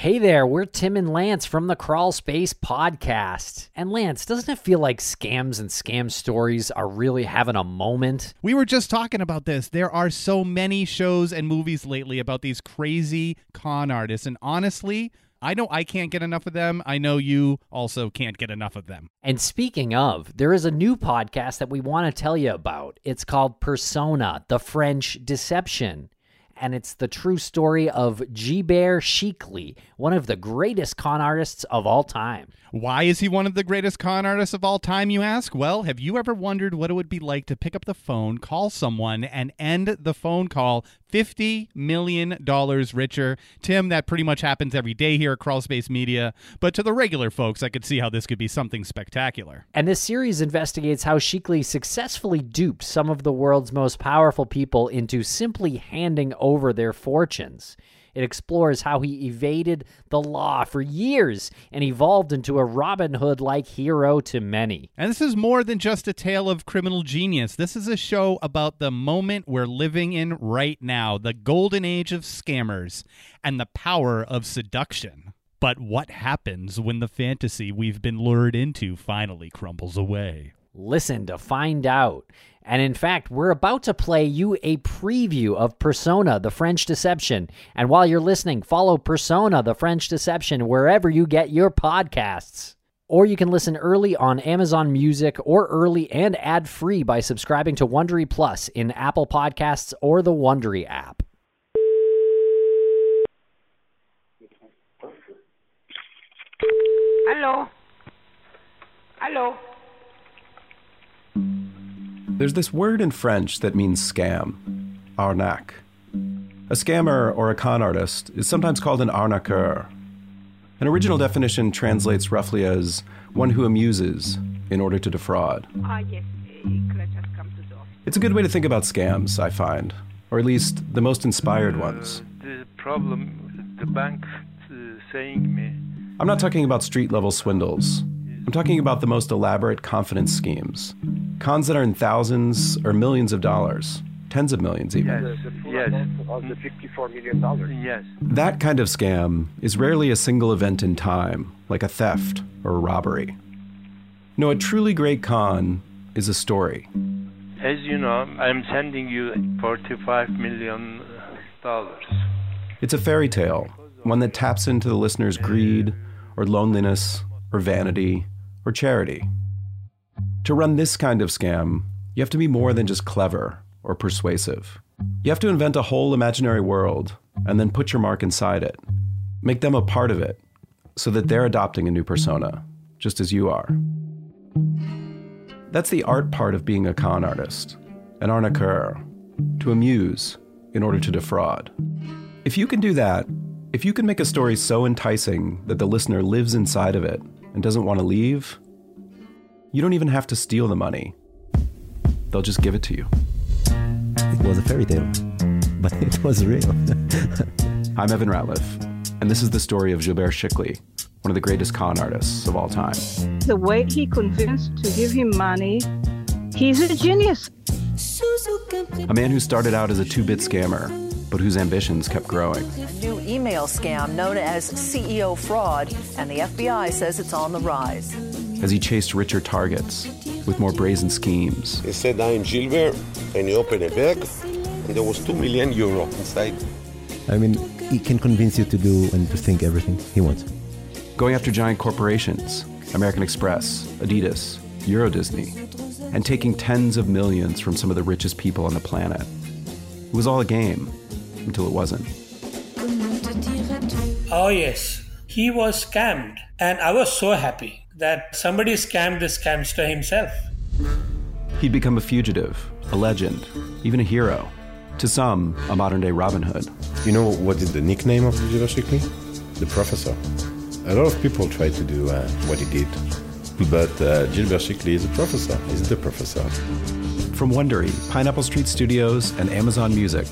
Hey there, we're Tim and Lance from the Crawl Space Podcast. And Lance, doesn't it feel like scams and scam stories are really having a moment? We were just talking about this. There are so many shows and movies lately about these crazy con artists. And honestly, I know I can't get enough of them. I know you also can't get enough of them. And speaking of, there is a new podcast that we want to tell you about. It's called Persona, the French Deception and it's the true story of Gilbert Chikli, one of the greatest con artists of all time. Why is he one of the greatest con artists of all time, you ask? Well, have you ever wondered what it would be like to pick up the phone, call someone, and end the phone call $50 million richer? Tim, that pretty much happens every day here at Crawlspace Media, but to the regular folks, I could see how this could be something spectacular. And this series investigates how Chikli successfully duped some of the world's most powerful people into simply handing over their fortunes. It explores how he evaded the law for years and evolved into a Robin Hood like hero to many. And this is more than just a tale of criminal genius. This is a show about the moment we're living in right now, the golden age of scammers and the power of seduction. But what happens when the fantasy we've been lured into finally crumbles away? Listen to find out. And in fact, we're about to play you a preview of Persona, the French Deception. And while you're listening, follow Persona, the French Deception, wherever you get your podcasts. Or you can listen early on Amazon Music or early and ad free by subscribing to Wondery Plus in Apple Podcasts or the Wondery app. Hello. Hello. There's this word in French that means scam arnaque. A scammer or a con artist is sometimes called an arnaqueur. An original definition translates roughly as one who amuses in order to defraud. Ah, yes. Ikra just come to the. It's a good way to think about scams, I find, or at least the most inspired ones. the problem the bank uh, saying me I'm not talking about street level swindles. I'm talking about the most elaborate confidence schemes. Cons that are in thousands or millions of dollars, tens of millions even. yes the full yes of the $54 million. yes That kind of scam is rarely a single event in time, like a theft or a robbery. No, a truly great con is a story. as you know i'm sending you 45 million dollars It's a fairy tale, one that taps into the listener's greed, or loneliness, or vanity, or charity. To run this kind of scam, you have to be more than just clever or persuasive. You have to invent a whole imaginary world and then put your mark inside it. Make them a part of it so that they're adopting a new persona, just as you are. That's the art part of being a con artist, an arnaqueur, to amuse in order to defraud. If you can do that, if you can make a story so enticing that the listener lives inside of it and doesn't want to leave, you don't even have to steal the money. They'll just give it to you. It was a fairy tale, but it was real. I'm Evan Ratliff, and this is the story of Gilbert Chikli, one of the greatest con artists of all time. The way he convinced to give him money, he's a genius. A man who started out as a two bit scammer, but whose ambitions kept growing. A new email scam known as CEO fraud, and the FBI says it's on the rise. As he chased richer targets with more brazen schemes, He said, I'm Gilbert, and he opened a bag, and there was 2 million euro inside. I mean, he can convince you to do and to think everything he wants. going after giant corporations, American Express, Adidas, Euro Disney, and taking tens of millions from some of the richest people on the planet. It was all a game until it wasn't. Oh, yes. He was scammed. And I was so happy that somebody scammed the scamster himself. He'd become a fugitive, a legend, even a hero. To some, a modern day Robin Hood. You know what is the nickname of Gilbert Chikli? The Professor. A lot of people try to do uh, what he did, but uh, Gilbert Chikli is a professor. He's the professor. From Wondery, Pineapple Street Studios, and Amazon Music,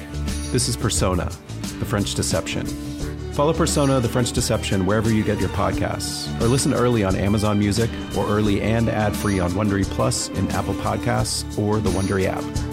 this is Persona, The French Deception. Follow Persona, The French Deception wherever you get your podcasts, or listen early on Amazon Music, or early and ad free on Wondery Plus in Apple Podcasts or the Wondery app.